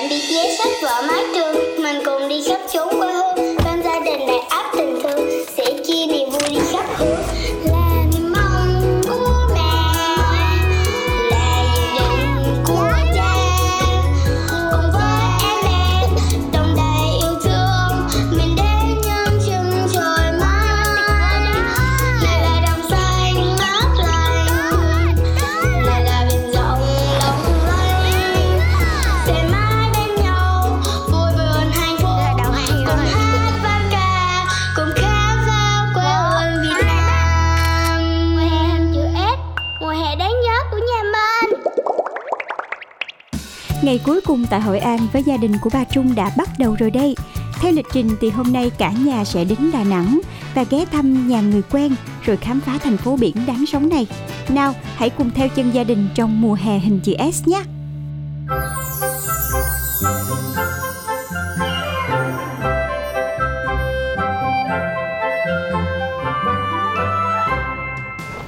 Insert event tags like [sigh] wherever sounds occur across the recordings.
bạn bị giấy sách vở mái trường. Mình cùng đi khắp chốn quê hương, bên gia đình đầy áp tình thương. Ngày cuối cùng tại Hội An với gia đình của bà Trung đã bắt đầu rồi đây. Theo lịch trình thì hôm nay cả nhà sẽ đến Đà Nẵng và ghé thăm nhà người quen rồi khám phá thành phố biển đáng sống này. Nào, hãy cùng theo chân gia đình trong mùa hè hình chữ S nhé.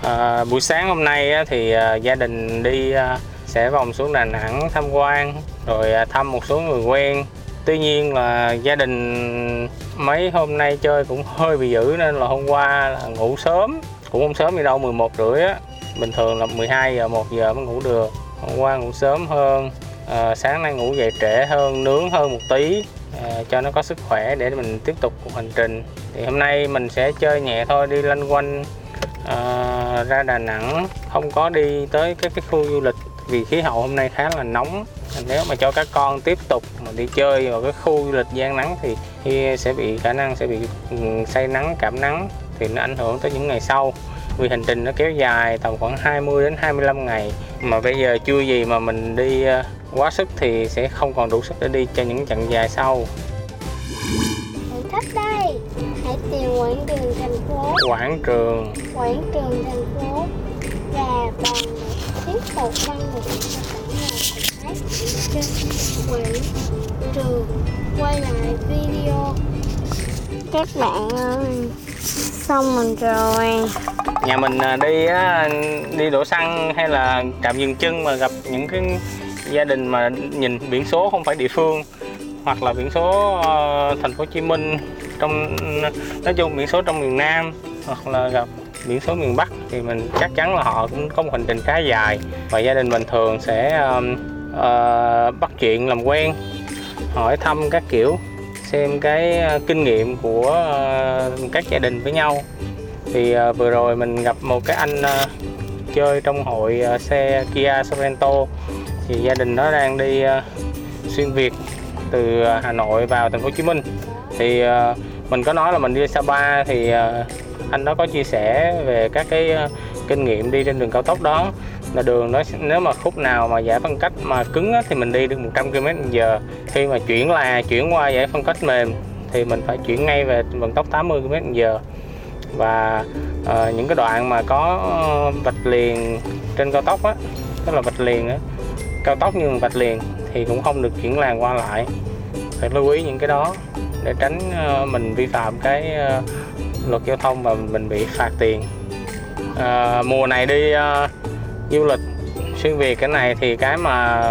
À, buổi sáng hôm nay thì à, gia đình đi à, sẽ vòng xuống Đà Nẵng tham quan rồi à, thăm một số người quen. Tuy nhiên là gia đình mấy hôm nay chơi cũng hơi bị dữ nên là hôm qua là ngủ sớm. Cũng không sớm gì đâu 11 rưỡi á. Bình thường là 12 giờ 1 giờ mới ngủ được. Hôm qua ngủ sớm hơn à, sáng nay ngủ dậy trễ hơn nướng hơn một tí à, cho nó có sức khỏe để mình tiếp tục cuộc hành trình. Thì hôm nay mình sẽ chơi nhẹ thôi đi lanh quanh à, ra Đà Nẵng. Không có đi tới các cái khu du lịch vì khí hậu hôm nay khá là nóng. Nếu mà cho các con tiếp tục mà đi chơi vào cái khu du lịch gian nắng thì, thì sẽ bị khả năng sẽ bị ừ, say nắng cảm nắng thì nó ảnh hưởng tới những ngày sau. Vì hành trình nó kéo dài tầm khoảng 20 đến 25 ngày. Mà bây giờ chưa gì mà mình đi ờ, quá sức thì sẽ không còn đủ sức để đi cho những chặng dài sau. Thử thách đây. Hãy tìm quảng trường thành phố. Quảng trường. Quảng trường thành phố một tục đăng một bản nhạc hát trên quảng trường quay lại video các bạn ơi, xong mình rồi. Nhà mình à, đi đi đổ xăng hay là trạm dừng chân mà gặp những cái gia đình mà nhìn biển số không phải địa phương, hoặc là biển số ờ, thành phố Hồ Chí Minh trong, nói chung biển số trong miền Nam, hoặc là gặp biển số miền Bắc thì mình chắc chắn là họ cũng có một hành trình khá dài. Và gia đình mình thường sẽ um, uh, bắt chuyện làm quen hỏi thăm các kiểu xem cái ờ, kinh nghiệm của uh, các gia đình với nhau. Thì uh, vừa rồi mình gặp một cái anh uh, chơi trong hội uh, xe Kia Sorento. Thì gia đình nó đang đi uh, xuyên Việt từ Hà Nội vào thành phố Hồ Chí Minh. Thì uh, mình có nói là mình đi Sapa thì uh, anh đó có chia sẻ về các cái ờ, kinh nghiệm đi trên đường cao tốc đó. Là đường nó nếu mà khúc nào mà giải phân cách mà cứng á, thì mình đi được 100 km/h khi mà chuyển là chuyển qua giải phân cách mềm thì mình phải chuyển ngay về vận tốc 80 km/h và uh, những cái đoạn mà có ờ, vạch liền trên cao tốc á tức là vạch liền á cao tốc nhưng vạch liền thì cũng không được chuyển làn qua lại. Phải lưu ý những cái đó để tránh uh, mình vi phạm cái uh, luật giao thông và mình bị phạt tiền. À, mùa này đi uh, du lịch xuyên việt cái này thì cái mà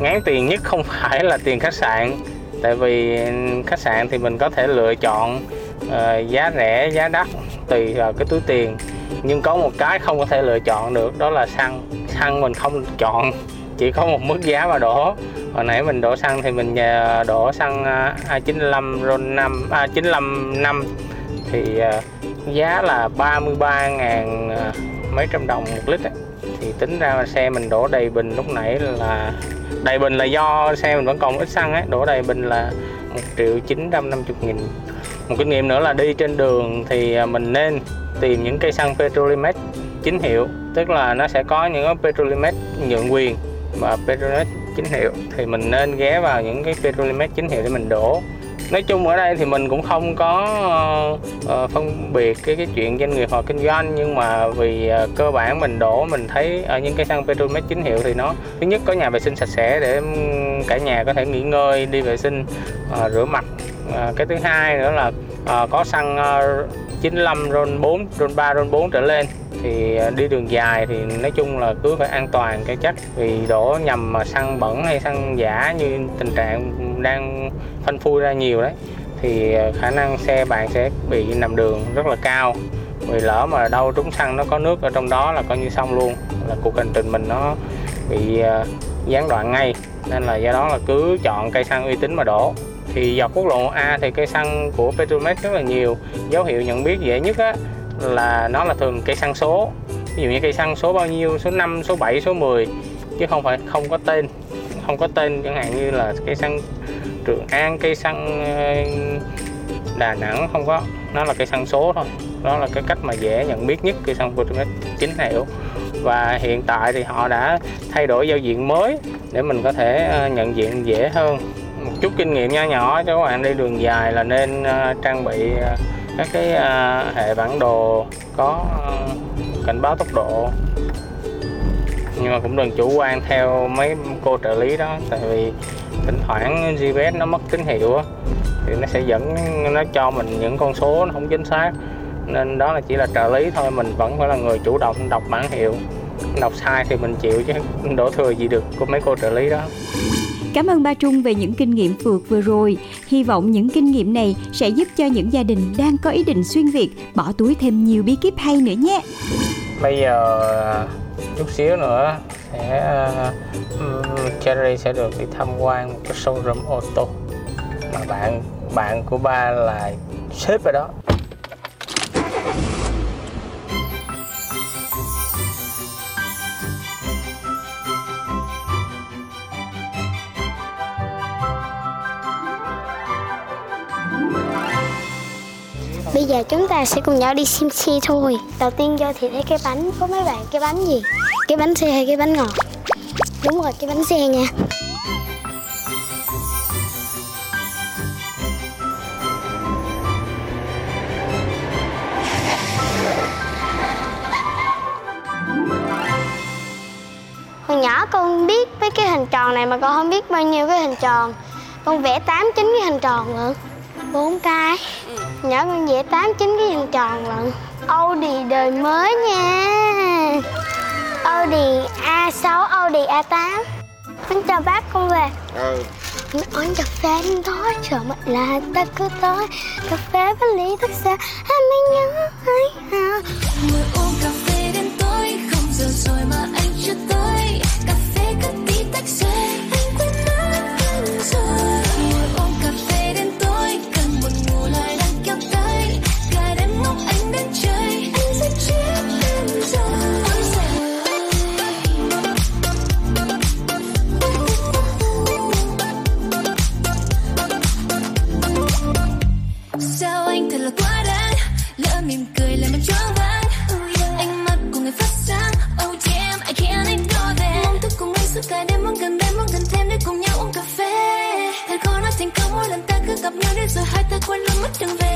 ngán tiền nhất không [laughs] phải là tiền khách sạn. Tại vì khách sạn thì mình có thể lựa chọn uh, giá rẻ giá đắt tùy vào cái túi tiền. Nhưng có một cái không có thể lựa chọn được đó là xăng. Xăng mình không chọn [laughs] chỉ có một mức giá mà đổ. Hồi nãy mình đổ xăng thì mình à, đổ xăng A95 RON 5 à, 95 năm thì à, giá là 33 ngàn à, mấy trăm đồng một lít ấy. thì tính ra xe mình đổ đầy bình lúc nãy là, đầy bình là do xe mình vẫn còn ít xăng ấy đổ đầy bình là 1 triệu 950 nghìn. Một kinh nghiệm nữa là đi trên đường thì à, mình nên tìm những cây xăng Petrolimex chính hiệu, tức là nó sẽ có những cái Petrolimex nhượng quyền và Petrolimex chính hiệu. Thì mình nên ghé vào những cái Petrolimex chính hiệu để mình đổ nói chung ở đây thì mình cũng không có uh, phân biệt cái cái chuyện doanh nghiệp hoặc kinh doanh nhưng mà vì uh, cơ bản mình đổ mình thấy ở những cái xăng Petrolimex chính hiệu thì nó thứ nhất có nhà vệ sinh sạch sẽ để cả nhà có thể nghỉ ngơi đi vệ sinh uh, rửa mặt. Uh, cái thứ hai nữa là uh, có xăng uh, 95 RON 4, RON 3, RON 4 trở lên. Thì đi đường dài thì nói chung là cứ phải an toàn cái chắc vì đổ nhầm mà xăng bẩn hay xăng giả như tình trạng đang phanh phui ra nhiều đấy. Thì ờ, khả năng xe bạn sẽ bị nằm đường rất là cao. Vì lỡ mà đâu trúng xăng nó có nước ở trong đó là coi như xong luôn. Là cuộc hành trình mình nó bị ờ, gián đoạn ngay. Nên là do đó là cứ chọn cây xăng uy tín mà đổ. Thì dọc quốc lộ A thì cây xăng của Petrolimex rất là nhiều. Dấu hiệu nhận biết dễ nhất á, là nó là thường cây xăng số. Ví dụ như cây xăng số bao nhiêu? Số 5 số 7 số 10 chứ không phải, không có tên không có tên, chẳng hạn như là cây xăng Trường An, cây xăng ờ, Đà Nẵng, không có. Nó là cây xăng số thôi. Đó là cái cách mà dễ nhận biết nhất cây xăng Petromex chính hiệu. Và hiện tại thì họ đã thay đổi giao diện mới để mình có thể ờ, nhận diện dễ hơn. Một chút kinh nghiệm nho nhỏ cho các bạn đi đường dài là nên ờ, trang bị các cái hệ bản đồ có cảnh báo tốc độ nhưng mà cũng đừng chủ quan theo mấy cô trợ lý đó tại vì thỉnh thoảng GPS nó mất tín hiệu á thì nó sẽ dẫn nó cho mình những con số nó không chính xác nên đó là chỉ là trợ lý thôi mình vẫn phải là người chủ động đọc bản hiệu đọc sai thì mình chịu chứ đổ thừa gì được của mấy cô trợ lý đó Cảm ơn ba Trung về những kinh nghiệm phượt vừa rồi. Hy vọng những kinh nghiệm này sẽ giúp cho những gia đình đang có ý định xuyên Việt bỏ túi thêm nhiều bí kíp hay nữa nhé. bây giờ chút xíu nữa sẽ ờ, um, Cherry sẽ được đi tham quan một cái showroom ô tô. Mà bạn bạn của ba là sếp ở đó. Bây giờ chúng ta sẽ cùng nhau đi xem xe thôi Đầu tiên cho thì thấy cái bánh, Có mấy bạn, cái bánh gì? Cái bánh xe hay cái bánh ngọt? Đúng rồi, cái bánh xe nha. Hồi nhỏ con biết mấy cái hình tròn này mà con không biết bao nhiêu cái hình tròn. Con vẽ 8 9 cái hình tròn lận. Bốn cái. Ừ. Nhỏ con vẽ 8 9 cái hình tròn lận. Audi đời mới nha. Audi A6, Audi A8 Con chào bác con về. Ừ. Uống cà phê đến tối Sợ mà là ta cứ tối Cà phê với lý thức xa Anh mới nhớ ấy à. Ngồi uống cà phê đến tối Không giờ rồi mà anh chưa tới. Cà phê cứ tí tách rơi Anh quên mất anh rồi rồi hai ta quên luôn mất đường về.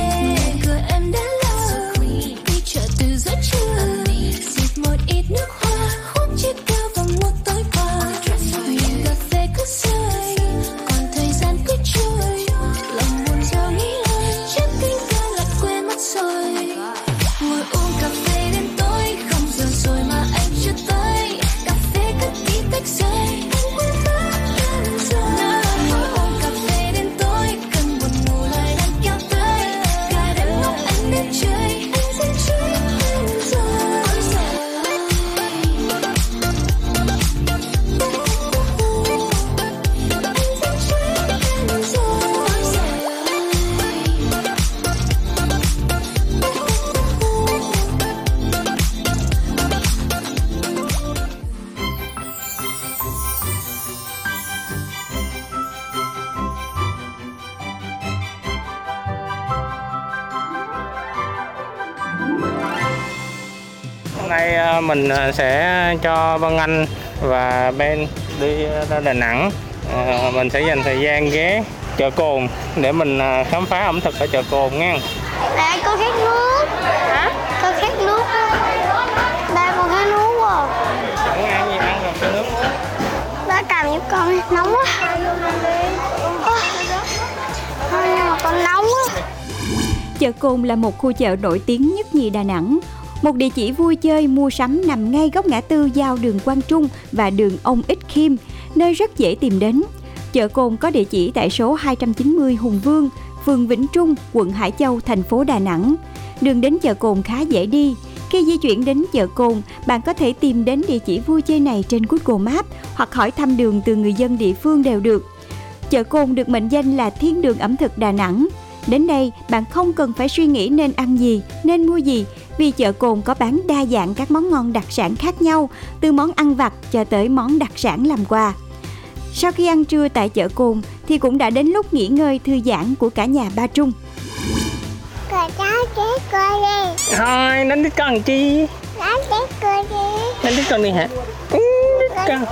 Hôm nay à, mình à, sẽ cho Vân Anh và Ben đi ra Đà Nẵng À, mình sẽ dành thời gian ghé chợ Cồn để mình khám phá ẩm thực ở chợ Cồn nha Ba con khát nước Hả? Con khát nước á. Ba con khát nước quá Chẳng ăn gì ăn rồi cho nước uống Ba cầm giúp con nóng quá. Thôi nhưng mà con nóng quá Chợ Cồn là một khu chợ nổi tiếng nhất nhì Đà Nẵng một địa chỉ vui chơi mua sắm nằm ngay góc ngã tư giao đường Quang Trung và đường Ông Ích Khiêm, nơi rất dễ tìm đến. Chợ Cồn có địa chỉ tại số 290 Hùng Vương, phường Vĩnh Trung, quận Hải Châu, thành phố Đà Nẵng. Đường đến chợ Cồn khá dễ đi. Khi di chuyển đến chợ Cồn, bạn có thể tìm đến địa chỉ vui chơi này trên Google Maps hoặc hỏi thăm đường từ người dân địa phương đều được. Chợ Cồn được mệnh danh là thiên đường ẩm thực Đà Nẵng. Đến đây, bạn không cần phải suy nghĩ nên ăn gì, nên mua gì, vì chợ Cồn có bán đa dạng các món ngon đặc sản khác nhau, từ món ăn vặt cho tới món đặc sản làm quà. Sau khi ăn trưa tại chợ Cồn thì cũng đã đến lúc nghỉ ngơi thư giãn của cả nhà Ba Trung. Cờ cháu chết coi đi. Thôi đánh đít con chi? Nó chết coi đi. Đánh đít con đi hả? Ừ, đít con.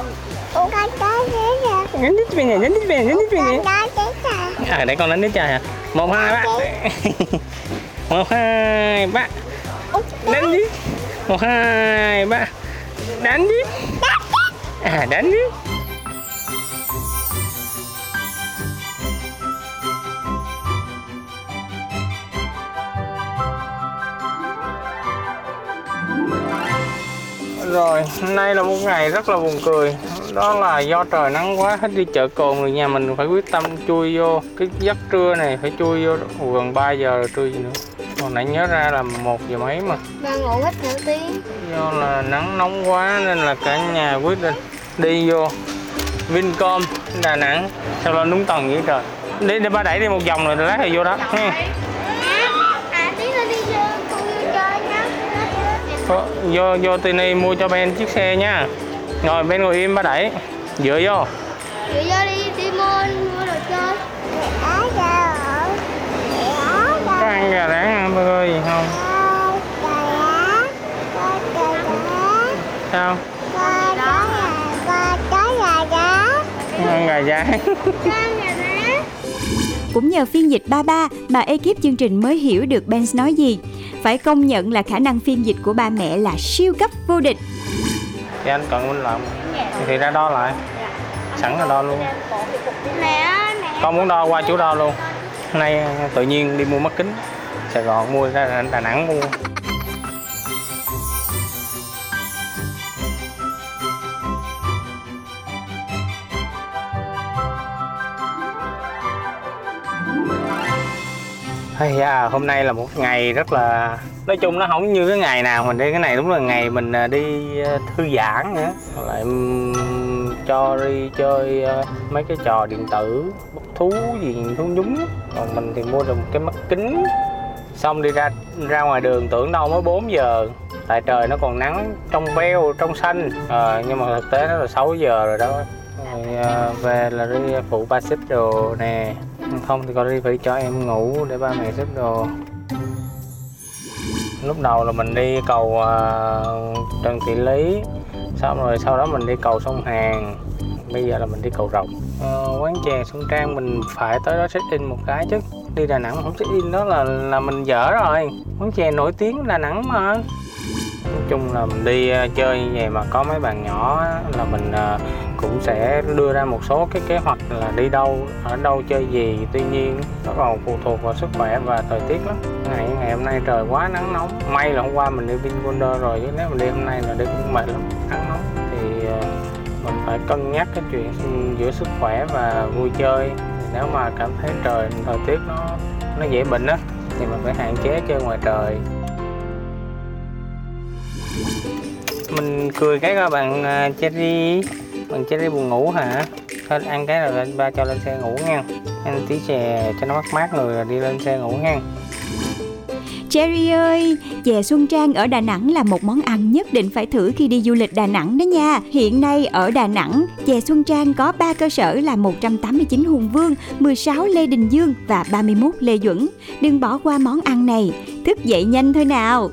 Con cháu chết rồi đánh đít về này đánh đít về này đánh đít về này. Con cháu chết rồi à để con đánh đít cho hả? Một hai ba. [laughs] một hai ba đánh đi, một hai ba. Đánh đi, à đánh đi. rồi hôm nay là một ngày rất là buồn cười đó là do trời nắng quá hết đi chợ cồn rồi nhà mình phải quyết tâm chui vô cái giấc trưa này phải chui vô gần 3 giờ rồi trưa gì nữa? Hồi nãy nhớ ra là một giờ mấy mà. Ba ngủ hết nửa tiếng. Do là nắng nóng quá nên là cả nhà quyết định đi vô Vincom Đà Nẵng. Sao lên đúng tầng vậy trời? Đi đi ba đẩy đi một vòng rồi lát thì vô đó. Ha À chơi nhá. Vô- vô vô Tini mua cho Ben chiếc xe nha rồi Ben ngồi im ba đẩy. Dựa vô. Chị vô đi đi mua mua đồ chơi. Có ăn gà rán ăn burger gì không? Sao? Ăn gà rán. Cũng nhờ phiên dịch 33 mà ekip chương trình mới hiểu được Benz nói gì. Phải công nhận là khả năng phiên dịch của ba mẹ là siêu cấp vô địch. Thì anh cần minh làm thì ra đo lại. Sẵn là đo luôn. Con muốn đo qua chỗ đo luôn. Hôm nay tự nhiên đi mua mắt kính. Sài Gòn mua ra Đà Nẵng mua. Hay à, hôm nay là một ngày rất là nói chung nó không như cái ngày nào mình đi cái này đúng là ngày mình à, đi à, thư giãn nữa. Lại cho đi chơi à, mấy cái trò điện tử bốc thú gì thú nhúng. Còn mình thì mua được một cái mắt kính. Xong đi ra ra ngoài đường tưởng đâu mới 4 giờ. Tại trời nó còn nắng trong veo trong xanh. À, nhưng mà thực tế nó là 6 giờ rồi đó. Rồi, à, về là đi phụ ba xếp đồ nè. Không thì con đi phải cho em ngủ để ba mẹ xếp đồ lúc đầu là mình đi cầu à, Trần Thị Lý. Xong rồi sau đó mình đi cầu sông Hàn. Bây giờ là mình đi cầu Rồng. Ờ, quán chè Xuân Trang mình phải tới đó check in một cái chứ. Đi Đà Nẵng không check in đó là là mình dở rồi. Quán chè nổi tiếng Đà Nẵng mà chung là mình đi ờ, chơi như vậy mà có mấy bạn nhỏ là mình ờ, cũng sẽ đưa ra một số cái kế hoạch là đi đâu, ở đâu chơi gì. Tuy nhiên, nó còn phụ thuộc vào sức khỏe và thời tiết lắm. Ngày ngày hôm nay trời quá nắng nóng. May là hôm qua mình đi Vinwonder rồi chứ nếu mình đi hôm nay là đi cũng mệt lắm, nắng nóng. Thì ờ, mình phải cân nhắc cái chuyện giữa sức khỏe và vui chơi. Nếu mà cảm thấy trời, thời tiết nó nó dễ bệnh á, thì mình phải hạn chế chơi ngoài trời mình cười cái coi bạn à, Cherry bạn Cherry buồn ngủ hả thôi ăn cái rồi lên ba cho lên xe ngủ nha ăn tí chè cho nó mát mát người rồi đi lên xe ngủ nha Cherry ơi, chè Xuân Trang ở Đà Nẵng là một món ăn nhất định phải thử khi đi du lịch Đà Nẵng đó nha. Hiện nay ở Đà Nẵng, chè Xuân Trang có 3 cơ sở là 189 Hùng Vương, 16 Lê Đình Dương và 31 Lê Duẩn. Đừng bỏ qua món ăn này, thức dậy nhanh thôi nào.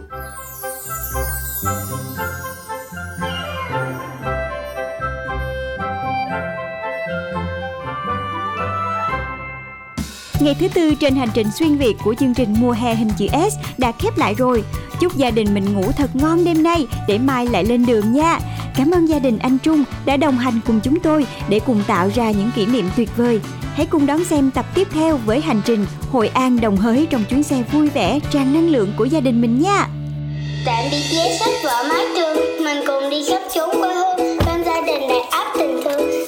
Ngày thứ tư trên hành trình xuyên Việt của chương trình mùa hè hình chữ S đã khép lại rồi. Chúc gia đình mình ngủ thật ngon đêm nay để mai lại lên đường nha. Cảm ơn gia đình anh Trung đã đồng hành cùng chúng tôi để cùng tạo ra những kỷ niệm tuyệt vời. Hãy cùng đón xem tập tiếp theo với hành trình Hội An Đồng Hới trong chuyến xe vui vẻ, tràn năng lượng của gia đình mình nha. Tạm biệt vé sách vở mái trường Mình cùng đi khắp chốn quê hương Bên gia đình đầy áp tình thương